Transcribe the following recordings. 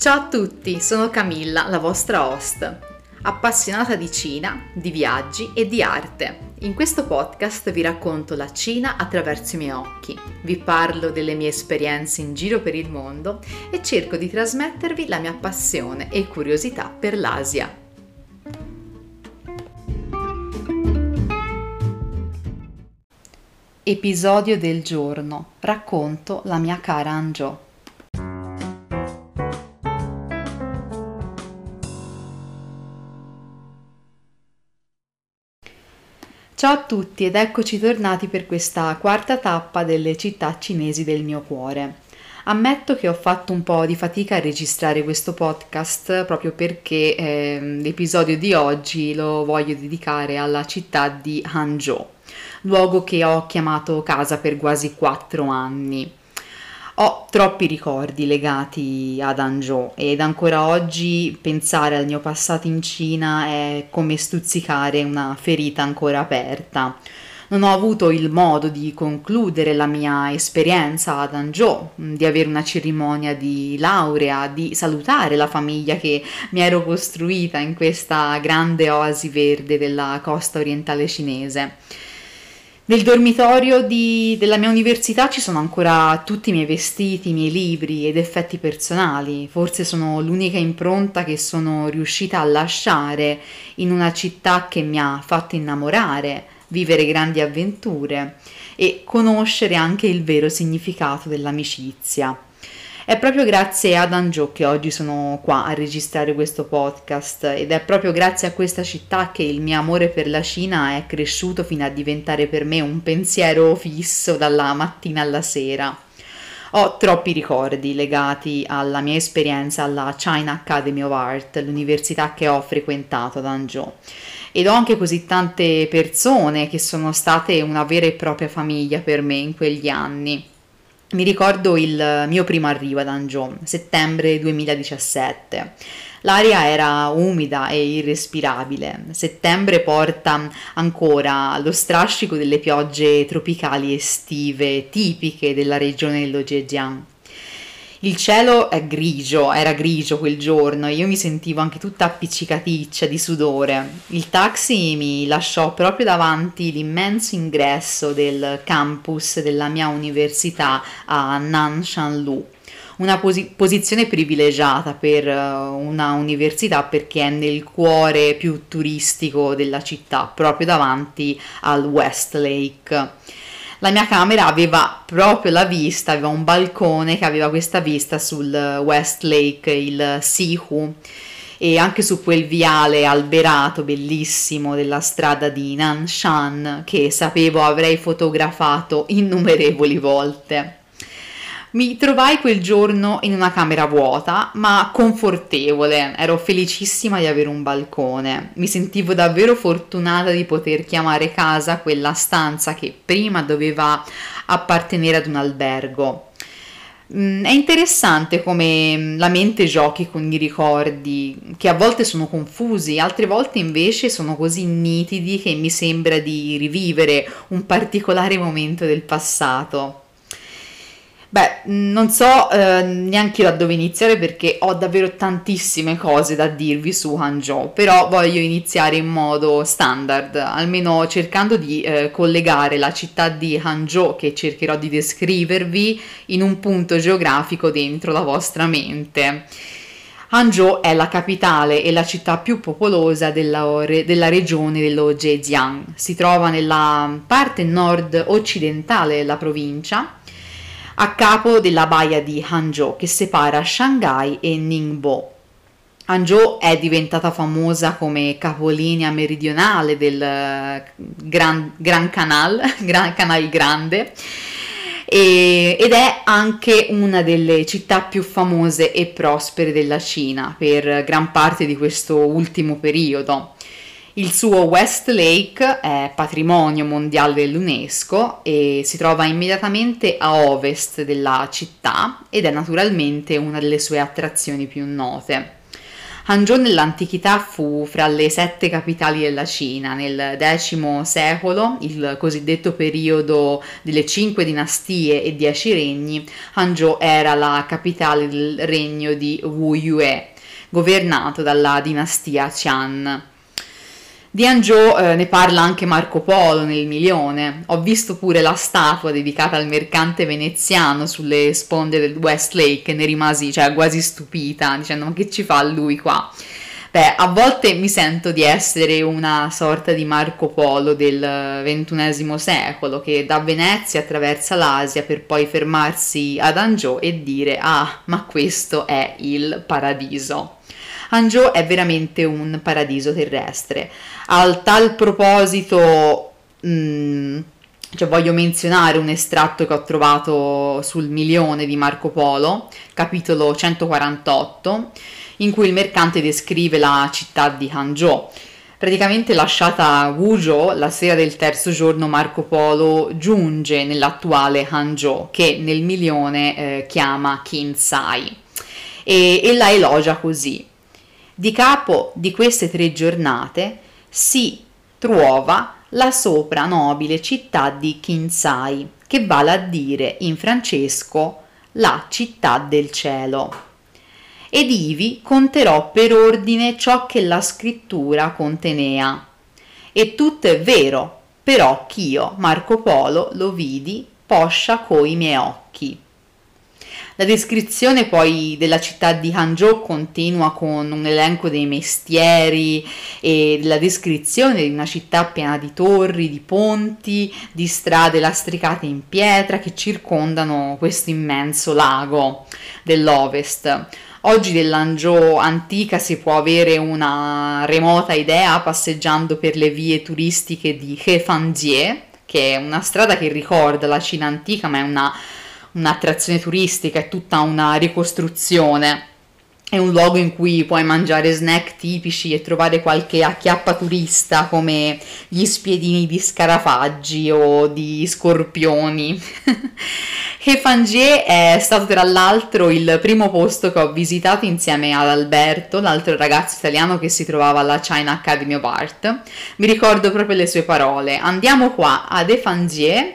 Ciao a tutti, sono Camilla, la vostra host, appassionata di Cina, di viaggi e di arte. In questo podcast vi racconto la Cina attraverso i miei occhi, vi parlo delle mie esperienze in giro per il mondo e cerco di trasmettervi la mia passione e curiosità per l'Asia. Episodio del giorno. Racconto la mia cara Angiò. Ciao a tutti ed eccoci tornati per questa quarta tappa delle città cinesi del mio cuore. Ammetto che ho fatto un po' di fatica a registrare questo podcast proprio perché eh, l'episodio di oggi lo voglio dedicare alla città di Hangzhou, luogo che ho chiamato casa per quasi quattro anni. Ho troppi ricordi legati ad Hangzhou ed ancora oggi pensare al mio passato in Cina è come stuzzicare una ferita ancora aperta. Non ho avuto il modo di concludere la mia esperienza ad Hangzhou, di avere una cerimonia di laurea, di salutare la famiglia che mi ero costruita in questa grande oasi verde della costa orientale cinese. Nel dormitorio di, della mia università ci sono ancora tutti i miei vestiti, i miei libri ed effetti personali. Forse sono l'unica impronta che sono riuscita a lasciare in una città che mi ha fatto innamorare, vivere grandi avventure e conoscere anche il vero significato dell'amicizia. È proprio grazie ad Anjo che oggi sono qua a registrare questo podcast ed è proprio grazie a questa città che il mio amore per la Cina è cresciuto fino a diventare per me un pensiero fisso dalla mattina alla sera. Ho troppi ricordi legati alla mia esperienza alla China Academy of Art, l'università che ho frequentato ad Hangzhou. Ed ho anche così tante persone che sono state una vera e propria famiglia per me in quegli anni. Mi ricordo il mio primo arrivo ad Hangzhou, settembre 2017. L'aria era umida e irrespirabile. Settembre porta ancora lo strascico delle piogge tropicali estive tipiche della regione dello Zhejiang. Il cielo è grigio, era grigio quel giorno e io mi sentivo anche tutta appiccicaticcia di sudore. Il taxi mi lasciò proprio davanti l'immenso ingresso del campus della mia università a Nanshanlu. Una posi- posizione privilegiata per uh, una università perché è nel cuore più turistico della città, proprio davanti al Westlake la mia camera aveva proprio la vista, aveva un balcone che aveva questa vista sul West Lake, il Sihu e anche su quel viale alberato bellissimo della strada di Nanshan che sapevo avrei fotografato innumerevoli volte. Mi trovai quel giorno in una camera vuota, ma confortevole. Ero felicissima di avere un balcone. Mi sentivo davvero fortunata di poter chiamare casa quella stanza che prima doveva appartenere ad un albergo. Mm, è interessante come la mente giochi con i ricordi, che a volte sono confusi, altre volte invece sono così nitidi che mi sembra di rivivere un particolare momento del passato. Beh, non so eh, neanche da dove iniziare perché ho davvero tantissime cose da dirvi su Hangzhou, però voglio iniziare in modo standard, almeno cercando di eh, collegare la città di Hangzhou che cercherò di descrivervi in un punto geografico dentro la vostra mente. Hangzhou è la capitale e la città più popolosa della, della, regione dello Zhejiang. Si trova nella parte nord-occidentale della provincia a capo della baia di Hangzhou che separa Shanghai e Ningbo. Hangzhou è diventata famosa come capolinea meridionale del Gran, Gran Canal, Gran Canal Grande, e, ed è anche una delle città più famose e prospere della Cina per gran parte di questo ultimo periodo. Il suo West Lake è patrimonio mondiale dell'UNESCO e si trova immediatamente a ovest della città ed è naturalmente una delle sue attrazioni più note. Hangzhou nell'antichità fu fra le sette capitali della Cina. Nel X secolo, il cosiddetto periodo delle cinque dinastie e dieci regni, Hangzhou era la capitale del regno di Wu Yue, governato dalla dinastia Qian. Di Hangzhou eh, ne parla anche Marco Polo nel Milione. Ho visto pure la statua dedicata al mercante veneziano sulle sponde del West Lake e ne rimasi cioè, quasi stupita, dicendo ma che ci fa lui qua? Beh, a volte mi sento di essere una sorta di Marco Polo del XXI secolo che da Venezia attraversa l'Asia per poi fermarsi ad Hangzhou e dire ah, ma questo è il paradiso. Hangzhou è veramente un paradiso terrestre. Al tal proposito, mh, mm, cioè voglio menzionare un estratto che ho trovato sul milione di Marco Polo, capitolo 148, in cui il mercante descrive la città di Hangzhou. Praticamente lasciata Wuzhou, la sera del terzo giorno Marco Polo giunge nell'attuale Hangzhou, che nel milione eh, chiama Kinsai, e, e la elogia così. Di capo di queste tre giornate si trova la sopra nobile città di Kinsai, che vale a dire in francesco la città del cielo. Ed ivi conterò per ordine ciò che la scrittura contenea. E tutto è vero, però ch'io, Marco Polo, lo vidi poscia coi miei occhi. La descrizione poi della città di Hangzhou continua con un elenco dei mestieri e la descrizione di una città piena di torri, di ponti, di strade lastricate in pietra che circondano questo immenso lago dell'Ovest. Oggi dell'Hangzhou antica si può avere una remota idea passeggiando per le vie turistiche di Hefangzhie, che è una strada che ricorda la Cina antica, ma è una un'attrazione turistica, è tutta una ricostruzione. È un luogo in cui puoi mangiare snack tipici e trovare qualche acchiappa turista come gli spiedini di scarafaggi o di scorpioni. Hefangé è stato tra l'altro il primo posto che ho visitato insieme ad Alberto, l'altro ragazzo italiano che si trovava alla China Academy of Art. Mi ricordo proprio le sue parole. Andiamo qua ad Hefangé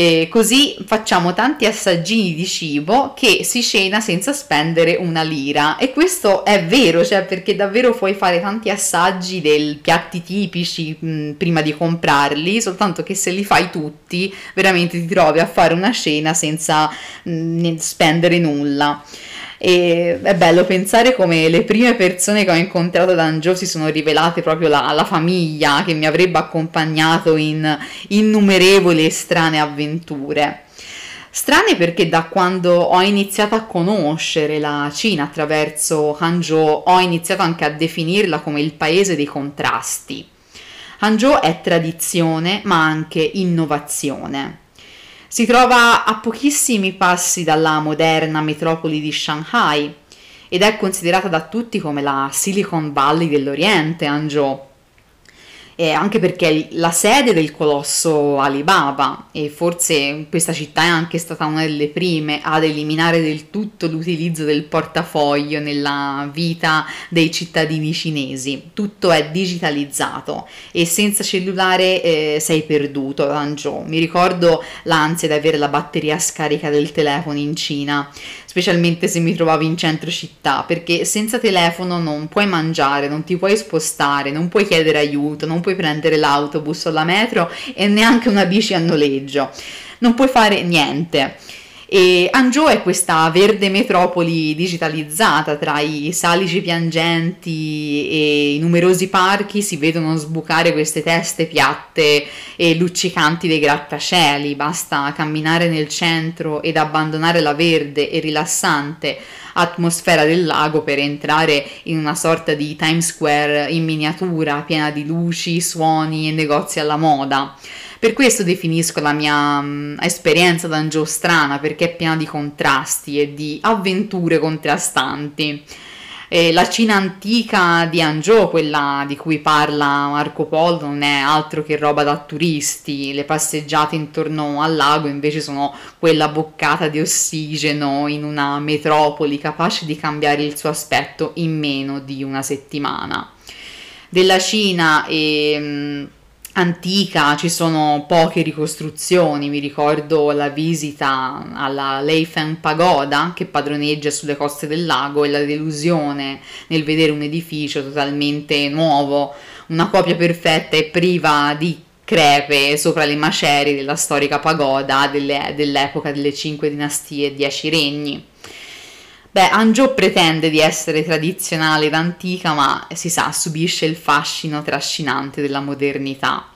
e così facciamo tanti assaggini di cibo che si cena senza spendere una lira. E questo è vero, cioè perché davvero puoi fare tanti assaggi dei piatti tipici mh, prima di comprarli, soltanto che se li fai tutti, veramente ti trovi a fare una cena senza mh, spendere nulla. E è bello pensare come le prime persone che ho incontrato ad Hangzhou si sono rivelate proprio la, la famiglia che mi avrebbe accompagnato in innumerevoli e strane avventure. Strane perché da quando ho iniziato a conoscere la Cina attraverso Hangzhou ho iniziato anche a definirla come il paese dei contrasti. Hangzhou è tradizione ma anche innovazione. Si trova a pochissimi passi dalla moderna metropoli di Shanghai ed è considerata da tutti come la Silicon Valley dell'Oriente, Hangzhou eh, anche perché è la sede del colosso Alibaba e forse questa città è anche stata una delle prime ad eliminare del tutto l'utilizzo del portafoglio nella vita dei cittadini cinesi. Tutto è digitalizzato e senza cellulare eh, sei perduto ad Hangzhou. Mi ricordo l'ansia di avere la batteria scarica del telefono in Cina specialmente se mi trovavo in centro città, perché senza telefono non puoi mangiare, non ti puoi spostare, non puoi chiedere aiuto, non puoi prendere l'autobus o la metro e neanche una bici a noleggio. Non puoi fare niente. E Hangzhou è questa verde metropoli digitalizzata, tra i salici piangenti e i numerosi parchi si vedono sbucare queste teste piatte e luccicanti dei grattacieli, basta camminare nel centro ed abbandonare la verde e rilassante atmosfera del lago per entrare in una sorta di Times Square in miniatura, piena di luci, suoni e negozi alla moda. Per questo definisco la mia um, esperienza da strana, perché è piena di contrasti e di avventure contrastanti. E la Cina antica di Hangzhou, quella di cui parla Marco Polo, non è altro che roba da turisti. Le passeggiate intorno al lago invece sono quella boccata di ossigeno in una metropoli capace di cambiare il suo aspetto in meno di una settimana. Della Cina e mm, antica, ci sono poche ricostruzioni, mi ricordo la visita alla Leifeng Pagoda che padroneggia sulle coste del lago e la delusione nel vedere un edificio totalmente nuovo, una copia perfetta e priva di crepe sopra le macerie della storica pagoda delle, dell'epoca delle cinque dinastie e dieci regni. Beh, Hangzhou pretende di essere tradizionale ed antica, ma si sa, subisce il fascino trascinante della modernità.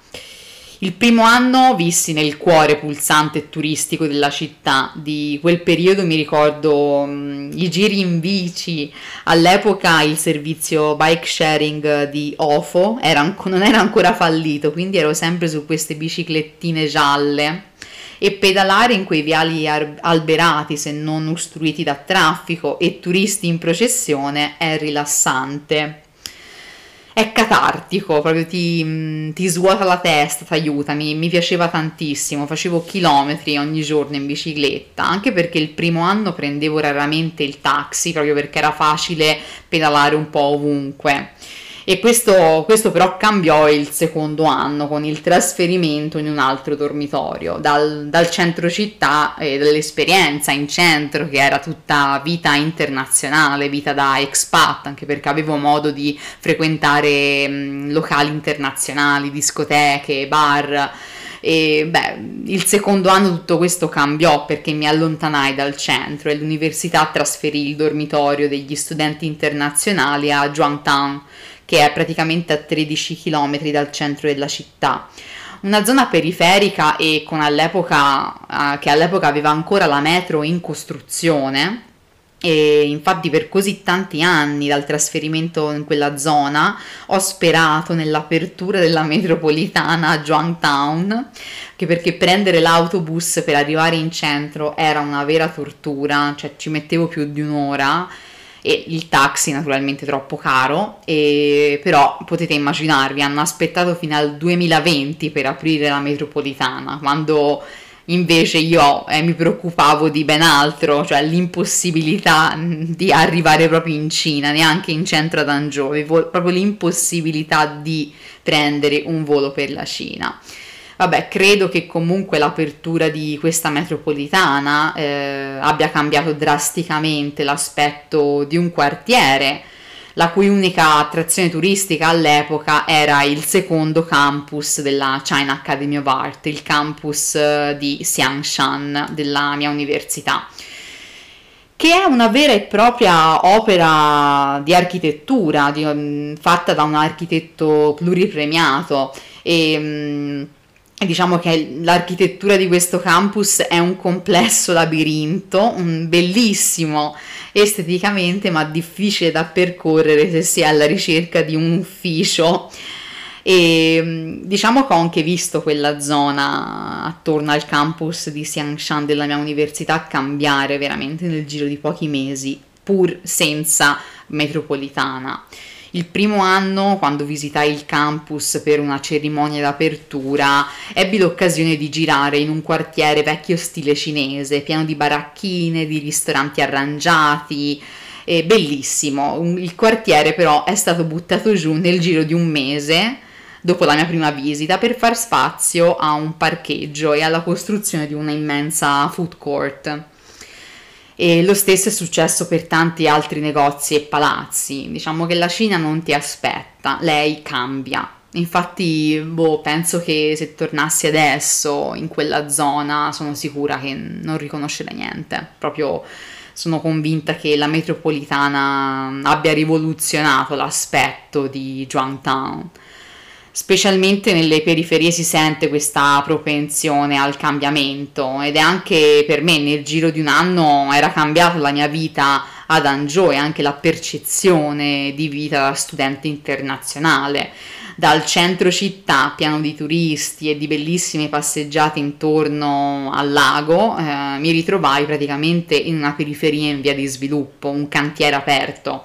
Il primo anno vissi nel cuore pulsante e turistico della città. Di quel periodo mi ricordo mh, i giri in bici. All'epoca il servizio bike sharing di Ofo era, non era ancora fallito, quindi ero sempre su queste biciclettine gialle e pedalare in quei viali alberati se non ostruiti da traffico e turisti in processione è rilassante. È catartico, proprio ti, mm, ti svuota la testa, ti aiuta, mi, mi piaceva tantissimo, facevo chilometri ogni giorno in bicicletta, anche perché il primo anno prendevo raramente il taxi, proprio perché era facile pedalare un po' ovunque e questo, questo, però cambiò il secondo anno con il trasferimento in un altro dormitorio dal, dal centro città e dall'esperienza in centro che era tutta vita internazionale, vita da expat anche perché avevo modo di frequentare locali internazionali, discoteche, bar. E beh, il secondo anno tutto questo cambiò perché mi allontanai dal centro e l'università trasferì il dormitorio degli studenti internazionali a Zhuangtang che è praticamente a 13 km dal centro della città. Una zona periferica e all'epoca, eh, che all'epoca aveva ancora la metro in costruzione, e infatti per così tanti anni dal trasferimento in quella zona ho sperato nell'apertura della metropolitana a Zhuangtown, che perché prendere l'autobus per arrivare in centro era una vera tortura, cioè ci mettevo più di un'ora e il taxi naturalmente troppo caro, e, però potete immaginarvi, hanno aspettato fino al 2020 per aprire la metropolitana, quando invece io eh, mi preoccupavo di ben altro, cioè l'impossibilità di arrivare proprio in Cina, neanche in centro ad Hangzhou, avevo proprio l'impossibilità di prendere un volo per la Cina. Vabbè, credo che comunque l'apertura di questa metropolitana eh, abbia cambiato drasticamente l'aspetto di un quartiere, la cui unica attrazione turistica all'epoca era il secondo campus della China Academy of Art, il campus eh, di Xiangshan della mia università che è una vera e propria opera di architettura di, um, fatta da un architetto pluripremiato. E um, Diciamo che l'architettura di questo campus è un complesso labirinto, un bellissimo esteticamente, ma difficile da percorrere se si è alla ricerca di un ufficio. E diciamo che ho anche visto quella zona attorno al campus di Xiangshan della mia università cambiare veramente nel giro di pochi mesi, pur senza metropolitana. Il primo anno, quando visitai il campus per una cerimonia d'apertura, ebbi l'occasione di girare in un quartiere vecchio stile cinese, pieno di baracchine, di ristoranti arrangiati, è bellissimo. Il quartiere però è stato buttato giù nel giro di un mese dopo la mia prima visita per far spazio a un parcheggio e alla costruzione di una immensa food court. E lo stesso è successo per tanti altri negozi e palazzi. Diciamo che la Cina non ti aspetta, lei cambia. Infatti, boh, penso che se tornassi adesso in quella zona sono sicura che non riconoscerei niente. Proprio sono convinta che la metropolitana abbia rivoluzionato l'aspetto di Zhuangtown specialmente nelle periferie si sente questa propensione al cambiamento ed è anche per me nel giro di un anno era cambiata la mia vita ad Hangzhou e anche la percezione di vita da studente internazionale. Dal centro città, pieno di turisti e di bellissime passeggiate intorno al lago, eh, mi ritrovai praticamente in una periferia in via di sviluppo, un cantiere aperto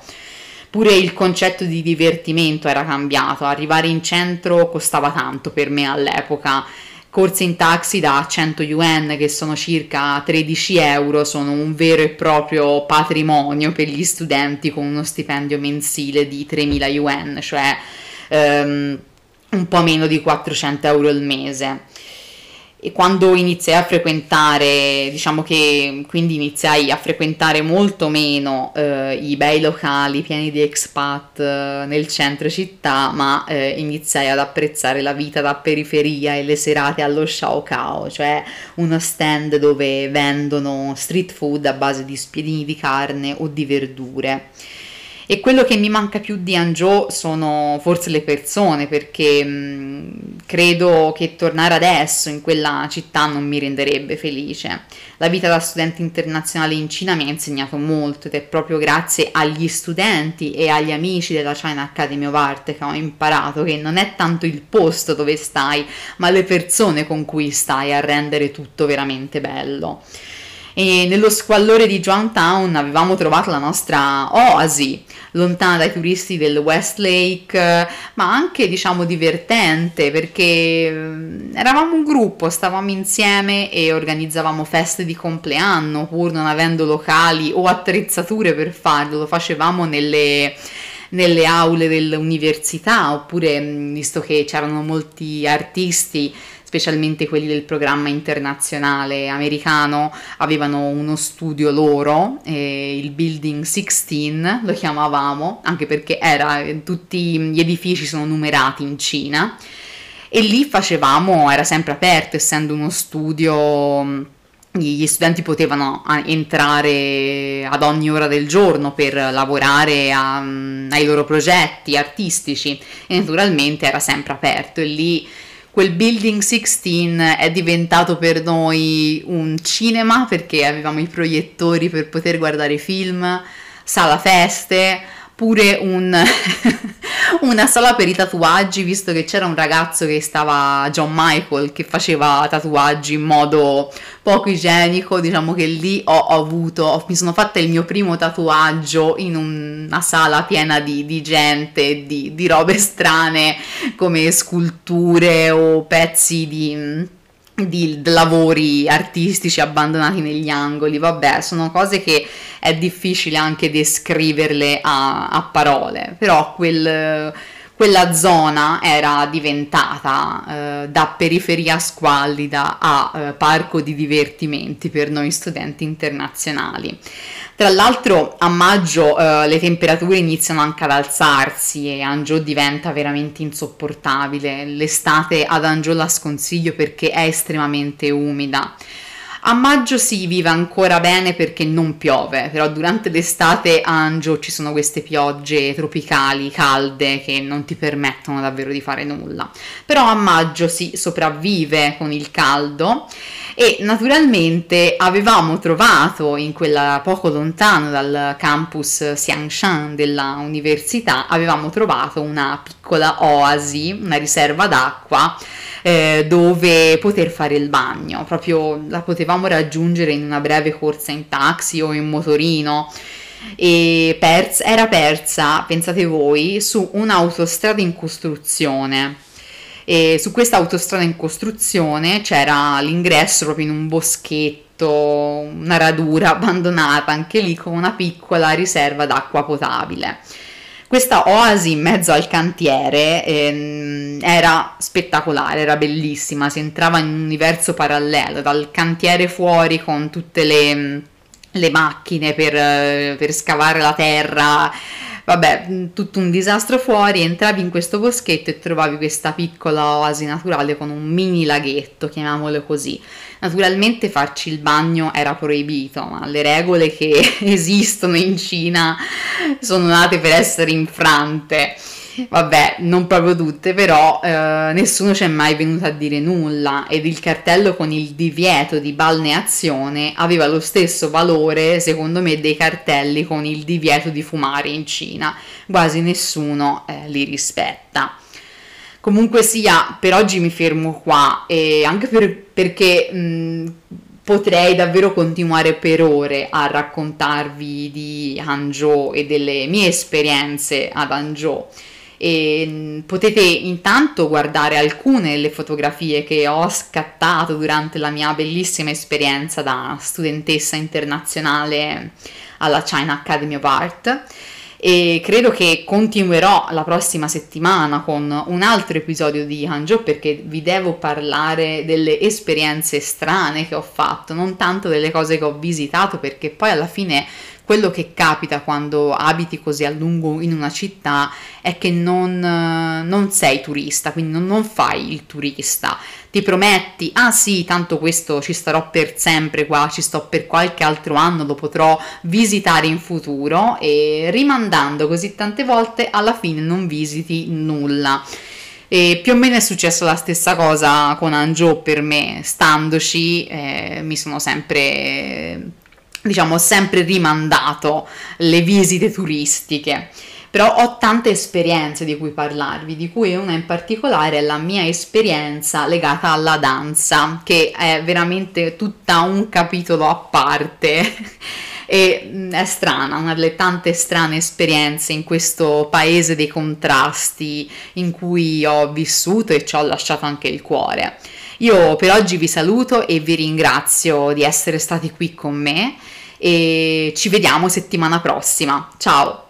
Pure il concetto di divertimento era cambiato, arrivare in centro costava tanto per me all'epoca. Corse in taxi da 100 yuan, che sono circa 13 euro, sono un vero e proprio patrimonio per gli studenti con uno stipendio mensile di 3000 yuan, cioè um, un po' meno di 400 euro al mese e quando iniziai a frequentare, diciamo che quindi iniziai a frequentare molto meno eh, i bei locali pieni di expat eh, nel centro città, ma eh, iniziai ad apprezzare la vita da periferia e le serate allo Shao Kao, cioè uno stand dove vendono street food a base di spiedini di carne o di verdure. E quello che mi manca più di Hangzhou sono forse le persone, perché mh, credo che tornare adesso in quella città non mi renderebbe felice. La vita da studente internazionale in Cina mi ha insegnato molto ed è proprio grazie agli studenti e agli amici della China Academy of Art che ho imparato che non è tanto il posto dove stai, ma le persone con cui stai a rendere tutto veramente bello e nello squallore di Town avevamo trovato la nostra oasi, lontana dai turisti del Westlake, ma anche diciamo divertente perché mm, eravamo un gruppo, stavamo insieme e organizzavamo feste di compleanno pur non avendo locali o attrezzature per farlo, lo facevamo nelle nelle aule dell'università oppure mm, visto che c'erano molti artisti specialmente quelli del programma internazionale americano, avevano uno studio loro, eh, il Building 16 lo chiamavamo, anche perché era, tutti gli edifici sono numerati in Cina. E lì facevamo, era sempre aperto essendo uno studio gli studenti potevano entrare ad ogni ora del giorno per lavorare a, ai loro progetti artistici. E naturalmente era sempre aperto. E lì quel Building 16 è diventato per noi un cinema perché avevamo i proiettori per poter guardare film, sala feste, pure un, una sala per i tatuaggi, visto che c'era un ragazzo che stava, John Michael, che faceva tatuaggi in modo poco igienico, diciamo che lì ho, ho avuto, mi sono fatta il mio primo tatuaggio in una sala piena di, di gente, di, di robe strane come sculture o pezzi di di lavori artistici abbandonati negli angoli, vabbè, sono cose che è difficile anche descriverle a, a parole, però quel, quella zona era diventata eh, da periferia squallida a eh, parco di divertimenti per noi studenti internazionali. Tra l'altro a maggio eh, le temperature iniziano anche ad alzarsi e Hangzhou diventa veramente insopportabile. L'estate ad Hangzhou la sconsiglio perché è estremamente umida. A maggio si vive ancora bene perché non piove, però durante l'estate a Hangzhou ci sono queste piogge tropicali, calde, che non ti permettono davvero di fare nulla. Però a maggio si sopravvive con il caldo e naturalmente avevamo trovato in quella poco lontano dal campus Xiangshan della università, avevamo trovato una piccola oasi, una riserva d'acqua eh, dove poter fare il bagno, proprio la potevamo raggiungere in una breve corsa in taxi o in motorino. E persa, era persa, pensate voi, su un'autostrada in costruzione. E su questa autostrada in costruzione c'era l'ingresso proprio in un boschetto, una radura abbandonata anche lì con una piccola riserva d'acqua potabile. Questa oasi in mezzo al cantiere ehm, era spettacolare, era bellissima, si entrava in un universo parallelo, dal cantiere fuori con tutte le, le macchine per, per scavare la terra, Vabbè, tutto un disastro fuori, entravi in questo boschetto e trovavi questa piccola oasi naturale con un mini laghetto, chiamiamolo così. Naturalmente farci il bagno era proibito, ma le regole che esistono in Cina sono nate per essere infrante. Vabbè, non proprio tutte, però eh, nessuno ci è mai venuto a dire nulla ed il cartello con il divieto di balneazione aveva lo stesso valore, secondo me, dei cartelli con il divieto di fumare in Cina. Quasi nessuno eh, li rispetta. Comunque sia, per oggi mi fermo qua e anche per, perché mh, potrei davvero continuare per ore a raccontarvi di Hangzhou e delle mie esperienze ad Hangzhou. E potete intanto guardare alcune delle fotografie che ho scattato durante la mia bellissima esperienza da studentessa internazionale alla China Academy of Art e credo che continuerò la prossima settimana con un altro episodio di Hangzhou perché vi devo parlare delle esperienze strane che ho fatto, non tanto delle cose che ho visitato perché poi alla fine quello che capita quando abiti così a lungo in una città è che non, non sei turista, quindi non, non, fai il turista. Ti prometti, ah sì, tanto questo ci starò per sempre qua, ci sto per qualche altro anno, lo potrò visitare in futuro e rimandando così tante volte alla fine non visiti nulla. E più o meno è successa la stessa cosa con Angiò per me, standoci eh, mi sono sempre diciamo, sempre rimandato le visite turistiche. Però ho tante esperienze di cui parlarvi, di cui una in particolare è la mia esperienza legata alla danza, che è veramente tutta un capitolo a parte. e mm, è strana, una delle tante strane esperienze in questo paese dei contrasti in cui ho vissuto e ci ho lasciato anche il cuore. Io per oggi vi saluto e vi ringrazio di essere stati qui con me e ci vediamo settimana prossima. Ciao!